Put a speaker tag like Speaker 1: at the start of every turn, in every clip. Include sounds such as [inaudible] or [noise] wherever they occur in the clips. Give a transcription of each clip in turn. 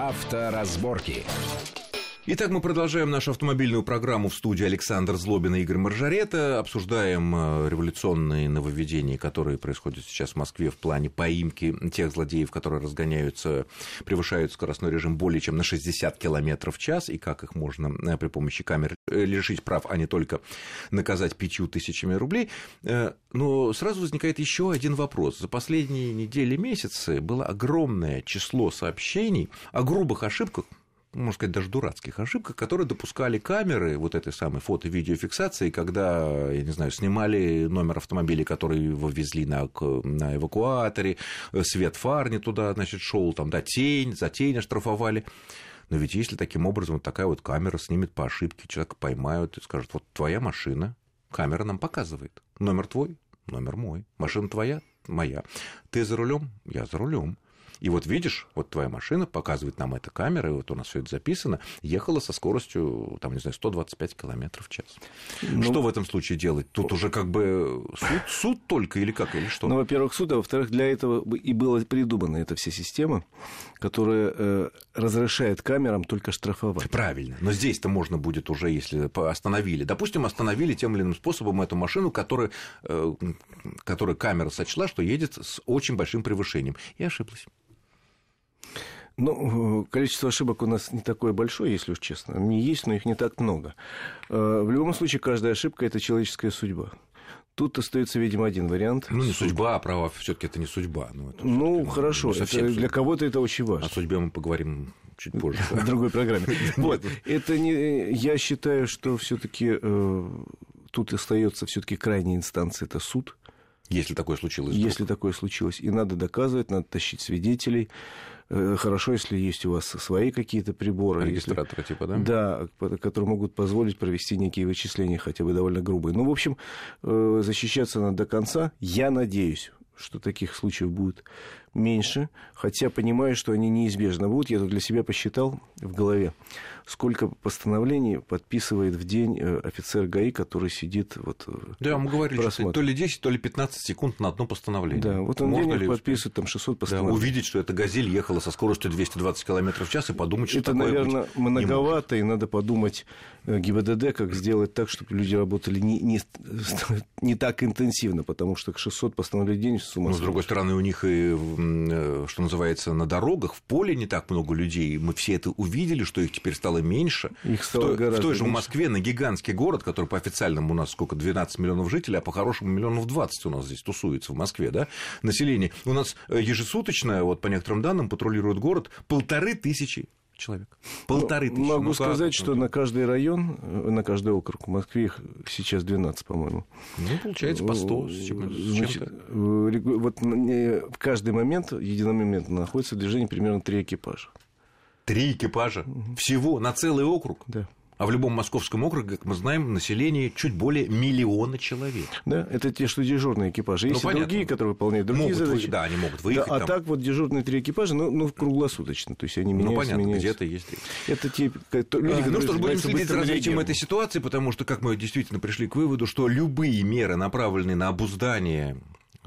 Speaker 1: Авторазборки.
Speaker 2: Итак, мы продолжаем нашу автомобильную программу в студии Александр Злобин и Игорь Маржарета. Обсуждаем э, революционные нововведения, которые происходят сейчас в Москве в плане поимки тех злодеев, которые разгоняются, превышают скоростной режим более чем на 60 км в час, и как их можно э, при помощи камер э, лишить прав, а не только наказать пятью тысячами рублей. Но сразу возникает еще один вопрос. За последние недели, месяцы было огромное число сообщений о грубых ошибках можно сказать, даже дурацких ошибках, которые допускали камеры вот этой самой фото-видеофиксации, когда, я не знаю, снимали номер автомобиля, который его везли на, на эвакуаторе, свет фар не туда, значит, шел там, да, тень, за тень оштрафовали. Но ведь если таким образом вот такая вот камера снимет по ошибке, человека поймают и скажут, вот твоя машина, камера нам показывает, номер твой, номер мой, машина твоя, моя, ты за рулем, я за рулем. И вот видишь, вот твоя машина, показывает нам эта камера, и вот у нас все это записано, ехала со скоростью, там, не знаю, 125 км в час. Ну, что в этом случае делать? Тут уже как бы суд, суд только или как, или что?
Speaker 3: Ну, во-первых, суд, а во-вторых, для этого и была придумана эта вся система, которая э, разрешает камерам только штрафовать.
Speaker 2: Правильно. Но здесь-то можно будет уже, если остановили. Допустим, остановили тем или иным способом эту машину, которая, э, которая камера сочла, что едет с очень большим превышением. И ошиблась.
Speaker 3: Ну, количество ошибок у нас не такое большое, если уж честно. Они есть, но их не так много. Э, в любом случае, каждая ошибка – это человеческая судьба. Тут остается, видимо, один вариант.
Speaker 2: Ну, не судьба, а право все-таки это не судьба.
Speaker 3: Ну, это ну хорошо, это, для кого-то это очень важно.
Speaker 2: О судьбе мы поговорим чуть [laughs] позже.
Speaker 3: В другой программе. [laughs] Вот, это не... Я считаю, что все-таки э, тут остается все-таки крайняя инстанция, это суд.
Speaker 2: Если такое случилось.
Speaker 3: Если такое случилось. И надо доказывать, надо тащить свидетелей. Э, хорошо, если есть у вас свои какие-то приборы.
Speaker 2: Регистраторы
Speaker 3: если,
Speaker 2: типа, да?
Speaker 3: Да, которые могут позволить провести некие вычисления, хотя бы довольно грубые. Ну, в общем, э, защищаться надо до конца. Я надеюсь, что таких случаев будет меньше, хотя понимаю, что они неизбежно будут. Я тут для себя посчитал в голове, сколько постановлений подписывает в день э, офицер ГАИ, который сидит вот э,
Speaker 2: Да, мы говорили, что то ли 10, то ли 15 секунд на одно постановление.
Speaker 3: Да, вот он Можно денег подписывает там 600 постановлений.
Speaker 2: Да, увидеть, что эта «Газель» ехала со скоростью 220 км в час и подумать, что
Speaker 3: Это, наверное, многовато, и надо подумать э, гибдд, как сделать так, чтобы люди работали не, не, [laughs] не так интенсивно, потому что 600 постановлений в день с
Speaker 2: ума. Но, с другой стороны, у них и Э, что называется, на дорогах, в поле не так много людей. Мы все это увидели, что их теперь стало меньше.
Speaker 3: Их стало
Speaker 2: в, той, в той же
Speaker 3: меньше.
Speaker 2: Москве, на гигантский город, который по официальному у нас сколько, 12 миллионов жителей, а по-хорошему миллионов 20 у нас здесь тусуется в Москве, да, население. У нас э, ежесуточно, вот по некоторым данным, патрулирует город полторы тысячи человек. Полторы
Speaker 3: ну,
Speaker 2: тысячи.
Speaker 3: Могу ну, сказать, что на каждый район, на каждый округ в Москве их сейчас 12, по-моему.
Speaker 2: Ну, получается, по 100 с
Speaker 3: Значит, э, вот в каждый момент, единомоментно, находится в движении примерно три экипажа.
Speaker 2: Три экипажа? Всего на целый округ?
Speaker 3: Да.
Speaker 2: А в любом московском округе, как мы знаем, население чуть более миллиона человек.
Speaker 3: Да, это те, что дежурные экипажи. Есть ну, и другие, которые выполняют другие
Speaker 2: могут
Speaker 3: задачи.
Speaker 2: Вы, да, они могут выехать.
Speaker 3: Да, а так вот дежурные три экипажа, ну, ну круглосуточно. То есть они меняются,
Speaker 2: Ну, понятно,
Speaker 3: меняются.
Speaker 2: где-то есть.
Speaker 3: Это те люди,
Speaker 2: а. Ну что ж, будем следить за развитием этой ситуации, потому что, как мы действительно пришли к выводу, что любые меры, направленные на обуздание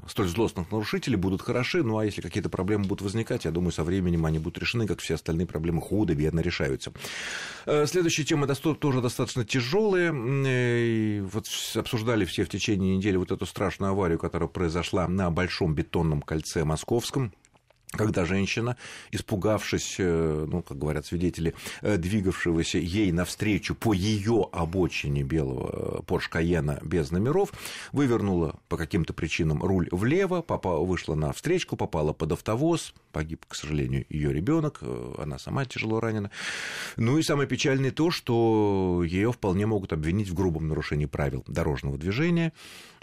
Speaker 2: столь злостных нарушителей будут хороши, ну а если какие-то проблемы будут возникать, я думаю, со временем они будут решены, как все остальные проблемы худо-бедно решаются. Э, следующая тема тоже достаточно тяжелая. Вот обсуждали все в течение недели вот эту страшную аварию, которая произошла на Большом бетонном кольце московском когда женщина, испугавшись, э, ну, как говорят свидетели, э, двигавшегося ей навстречу по ее обочине белого Порш Каена без номеров, вывернула по каким-то причинам руль влево, попала, вышла на встречку, попала под автовоз, погиб, к сожалению, ее ребенок, э, она сама тяжело ранена. Ну и самое печальное то, что ее вполне могут обвинить в грубом нарушении правил дорожного движения.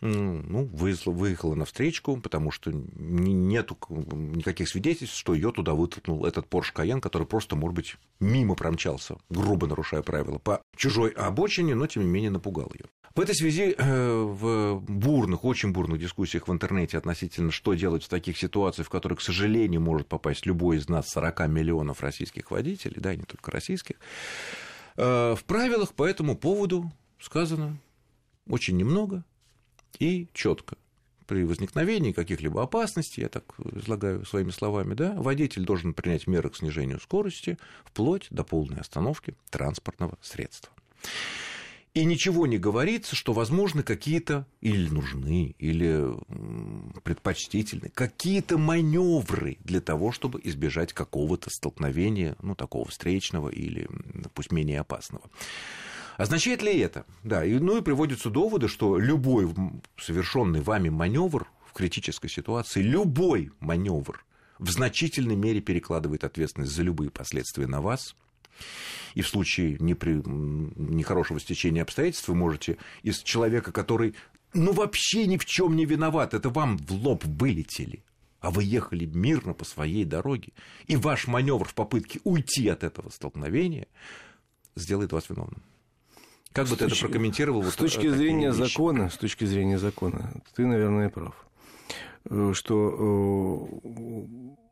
Speaker 2: Ну, выехала на встречку, потому что нет никаких свидетельств, что ее туда вытолкнул этот Porsche Cayenne, который просто, может быть, мимо промчался, грубо нарушая правила, по чужой обочине, но тем не менее напугал ее. В этой связи э, в бурных, очень бурных дискуссиях в интернете относительно, что делать в таких ситуациях, в которых, к сожалению, может попасть любой из нас 40 миллионов российских водителей, да, и не только российских, э, в правилах по этому поводу сказано очень немного и четко. При возникновении каких-либо опасностей, я так излагаю своими словами, да, водитель должен принять меры к снижению скорости вплоть до полной остановки транспортного средства. И ничего не говорится, что возможны какие-то или нужны, или предпочтительны, какие-то маневры для того, чтобы избежать какого-то столкновения, ну, такого встречного или, пусть менее опасного. Означает ли это? Да, и, ну и приводятся доводы, что любой совершенный вами маневр в критической ситуации, любой маневр в значительной мере перекладывает ответственность за любые последствия на вас – и в случае непри... нехорошего стечения обстоятельств вы можете из человека, который ну вообще ни в чем не виноват, это вам в лоб вылетели, а вы ехали мирно по своей дороге, и ваш маневр в попытке уйти от этого столкновения сделает вас виновным. Как бы ты это прокомментировал?
Speaker 3: С точки зрения вещи? закона, с точки зрения закона, ты, наверное, прав, э, что э,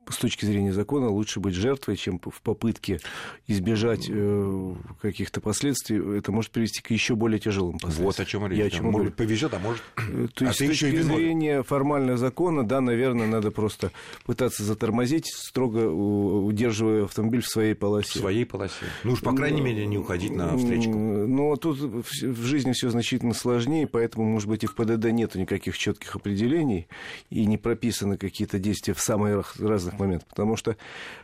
Speaker 3: с точки зрения закона лучше быть жертвой, чем в попытке избежать э, каких-то последствий. Это может привести к еще более тяжелым последствиям.
Speaker 2: Вот о чем речь. Я о чем может, говорю. повезет, а может.
Speaker 3: Э, то есть, а с точки зрения формального закона, да, наверное, надо просто пытаться затормозить, строго удерживая автомобиль в своей полосе.
Speaker 2: В своей полосе. Ну уж, по крайней мере, не уходить на встречку.
Speaker 3: Но тут в жизни все значительно сложнее, поэтому, может быть, и в ПДД нет никаких четких определений и не прописаны какие-то действия в самых разных момент, потому что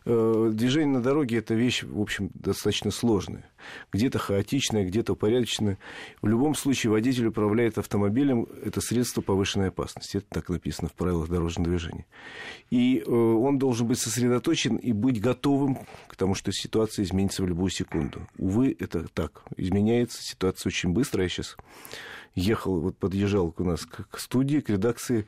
Speaker 3: э, движение на дороге это вещь, в общем, достаточно сложная. Где-то хаотичная, где-то упорядоченная. В любом случае водитель управляет автомобилем, это средство повышенной опасности. Это так написано в правилах дорожного движения. И э, он должен быть сосредоточен и быть готовым к тому, что ситуация изменится в любую секунду. Увы, это так. Изменяется ситуация очень быстро. Я сейчас ехал, вот подъезжал у нас к, к студии, к редакции.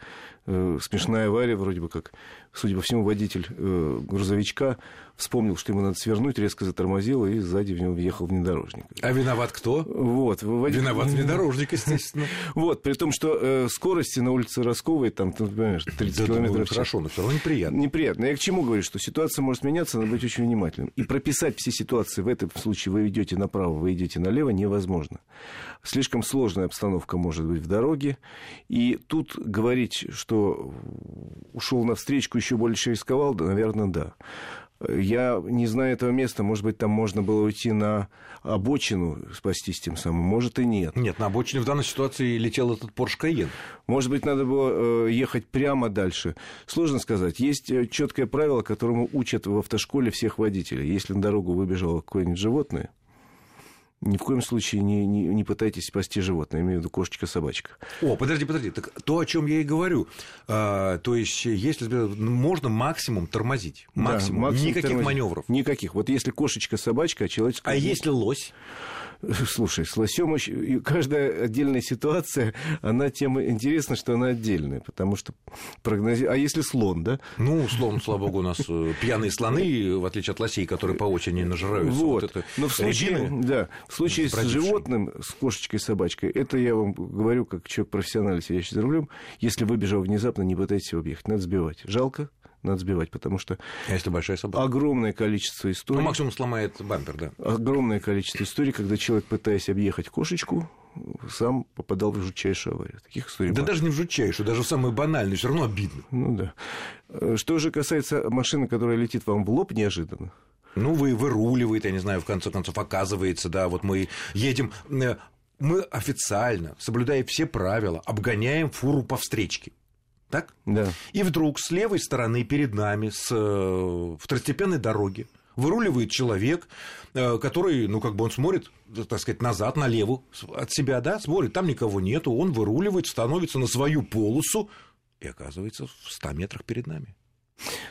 Speaker 3: Э, смешная авария, вроде бы как, судя по всему, водитель э, грузовичка вспомнил, что ему надо свернуть, резко затормозил и сзади в него въехал внедорожник.
Speaker 2: А виноват кто?
Speaker 3: Вот.
Speaker 2: Водитель... Виноват внедорожник, естественно. [laughs]
Speaker 3: Вот, при том, что э, скорости на улице Росковой, там, ты понимаешь, 30 да, километров
Speaker 2: в час. Хорошо, но все равно неприятно.
Speaker 3: Неприятно. Я к чему говорю, что ситуация может меняться, надо быть очень внимательным. И прописать все ситуации в этом случае вы идете направо, вы идете налево, невозможно. Слишком сложная обстановка может быть в дороге. И тут говорить, что ушел на встречку, еще больше рисковал, да, наверное, да. Я не знаю этого места, может быть, там можно было уйти на обочину, спастись тем самым, может и нет.
Speaker 2: Нет, на обочине в данной ситуации летел этот Porsche Cayenne.
Speaker 3: Может быть, надо было э, ехать прямо дальше. Сложно сказать. Есть э, четкое правило, которому учат в автошколе всех водителей. Если на дорогу выбежало какое-нибудь животное, ни в коем случае не, не, не пытайтесь спасти животное, я имею в виду кошечка-собачка.
Speaker 2: О, подожди, подожди, так то, о чем я и говорю. А, то есть, если можно максимум тормозить. Максимум. Да, максимум Никаких тормозить. маневров.
Speaker 3: Никаких. Вот если кошечка-собачка, а человеческая...
Speaker 2: А если лось? [laughs]
Speaker 3: Слушай, с лосем каждая отдельная ситуация, она тем интересна, что она отдельная, потому что прогнози... А если слон, да?
Speaker 2: Ну, слон, слава богу, у нас э, пьяные слоны, в отличие от лосей, которые по очереди нажираются.
Speaker 3: Вот. вот это Но в случае, да, в случае с животным, с кошечкой, собачкой, это я вам говорю, как человек профессиональный, сидящий за рулем, если выбежал внезапно, не пытайтесь его объехать, надо сбивать. Жалко, надо сбивать, потому что...
Speaker 2: А если большая собака?
Speaker 3: Огромное количество историй...
Speaker 2: Ну, максимум сломает бампер, да.
Speaker 3: Огромное количество историй, когда человек, пытаясь объехать кошечку, сам попадал в жутчайшую аварию. Таких историй
Speaker 2: Да даже не в жутчайшую, даже в самую банальную, все равно обидно.
Speaker 3: Ну да. Что же касается машины, которая летит вам в лоб неожиданно,
Speaker 2: ну, вы выруливает, я не знаю, в конце концов, оказывается, да, вот мы едем, э, мы официально, соблюдая все правила, обгоняем фуру по встречке. Так?
Speaker 3: Да.
Speaker 2: И вдруг с левой стороны перед нами, с э, второстепенной дороги, выруливает человек, э, который, ну, как бы он смотрит, так сказать, назад, налево от себя, да, смотрит, там никого нету, он выруливает, становится на свою полосу и оказывается в 100 метрах перед нами.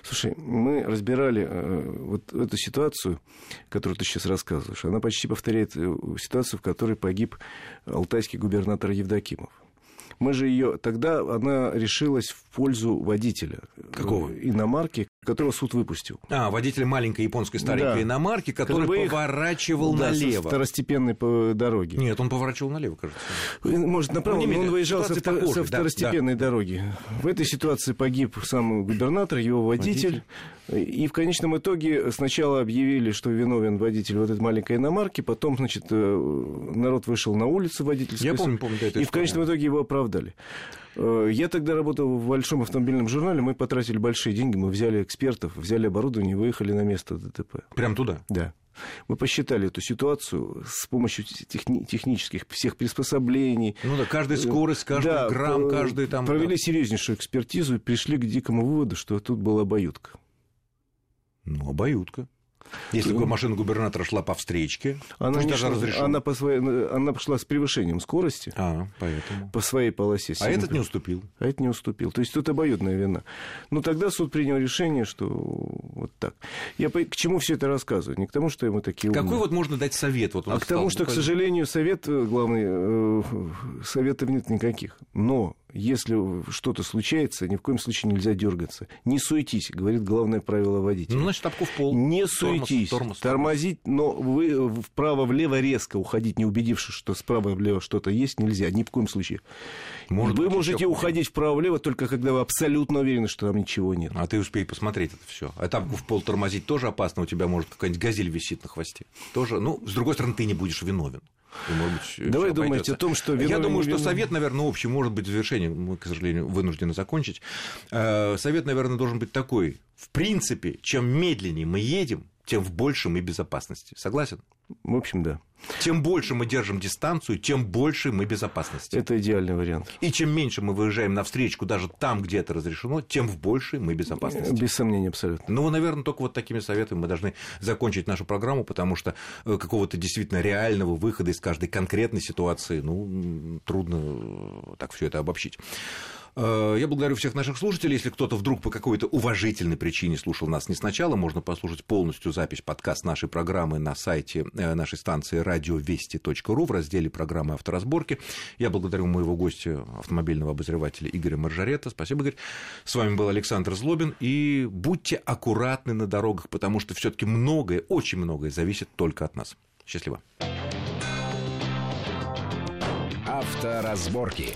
Speaker 3: Слушай, мы разбирали э, вот эту ситуацию, которую ты сейчас рассказываешь. Она почти повторяет ситуацию, в которой погиб алтайский губернатор Евдокимов. Мы же ее тогда она решилась в пользу водителя.
Speaker 2: Какого?
Speaker 3: Иномарки, которого суд выпустил.
Speaker 2: А, водителя маленькой японской старенькой да. иномарки, который Как поворачивал да, налево.
Speaker 3: Со второстепенной по дороге.
Speaker 2: Нет, он поворачивал налево, кажется.
Speaker 3: Может, направо, но он выезжал со, похожи, со второстепенной да, дороги. В этой ситуации погиб сам губернатор, его водитель. водитель. И в конечном итоге сначала объявили, что виновен водитель вот этой маленькой иномарки, потом, значит, э, народ вышел на улицу водительскую.
Speaker 2: Я помню, помню.
Speaker 3: И в конечном итоге его оправдали. Э, я тогда работал в большом автомобильном журнале, мы потратили большие деньги, мы взяли экспертов, взяли оборудование и выехали на место ДТП.
Speaker 2: Прям туда?
Speaker 3: Да. Мы посчитали эту ситуацию с помощью техни- технических всех приспособлений.
Speaker 2: Ну да, каждая скорость, каждый да, грамм, каждый там...
Speaker 3: Провели серьезнейшую экспертизу и пришли к дикому выводу, что тут была обоюдка.
Speaker 2: Ну, обоюдка. Если бы машина губернатора шла по встречке,
Speaker 3: она, не шла, она, по своей, она пошла с превышением скорости
Speaker 2: а, поэтому.
Speaker 3: по своей полосе.
Speaker 2: А этот не уступил.
Speaker 3: А этот не уступил. То есть тут обоюдная вина. Ну, тогда суд принял решение, что вот так. Я по... к чему все это рассказываю? Не к тому, что мы такие
Speaker 2: умные. Какой вот можно дать совет? Вот
Speaker 3: а к тому, что, к сожалению, совет, э, главный, э, советов нет никаких. Но если что-то случается, ни в коем случае нельзя дергаться. Не суетись, говорит главное правило водителя.
Speaker 2: Ну, значит, тапку в пол.
Speaker 3: Не суетись. Тормоз, тормоз, тормозить, но вы вправо-влево резко уходить, не убедившись, что справа-влево что-то есть, нельзя. Ни в коем случае. Может вы можете еще... уходить вправо-влево только когда вы абсолютно уверены, что там ничего нет.
Speaker 2: А ты успей посмотреть это все. А тапку в пол тормозить тоже опасно. У тебя может какая-нибудь газель висит на хвосте. Тоже, ну, с другой стороны, ты не будешь виновен.
Speaker 3: И, может быть, Давай думать о том, что...
Speaker 2: Я думаю, что совет, наверное, общий, может быть, в завершении, мы, к сожалению, вынуждены закончить. Э, совет, наверное, должен быть такой. В принципе, чем медленнее мы едем, тем в большей мы безопасности. Согласен?
Speaker 3: В общем, да.
Speaker 2: Тем больше мы держим дистанцию, тем больше мы безопасности.
Speaker 3: Это идеальный вариант.
Speaker 2: И чем меньше мы выезжаем на встречку, даже там, где это разрешено, тем в большей мы безопасности.
Speaker 3: Без сомнения, абсолютно.
Speaker 2: Ну, наверное, только вот такими советами мы должны закончить нашу программу, потому что э, какого-то действительно реального выхода из каждой конкретной ситуации, ну, трудно э, так все это обобщить. Э, я благодарю всех наших слушателей. Если кто-то вдруг по какой-то уважительной причине слушал нас не сначала, можно послушать полностью запись подкаст нашей программы на сайте э, нашей станции радиовести.ру в разделе программы авторазборки. Я благодарю моего гостя, автомобильного обозревателя Игоря Маржарета. Спасибо, Игорь. С вами был Александр Злобин. И будьте аккуратны на дорогах, потому что все-таки многое, очень многое зависит только от нас. Счастливо.
Speaker 1: Авторазборки.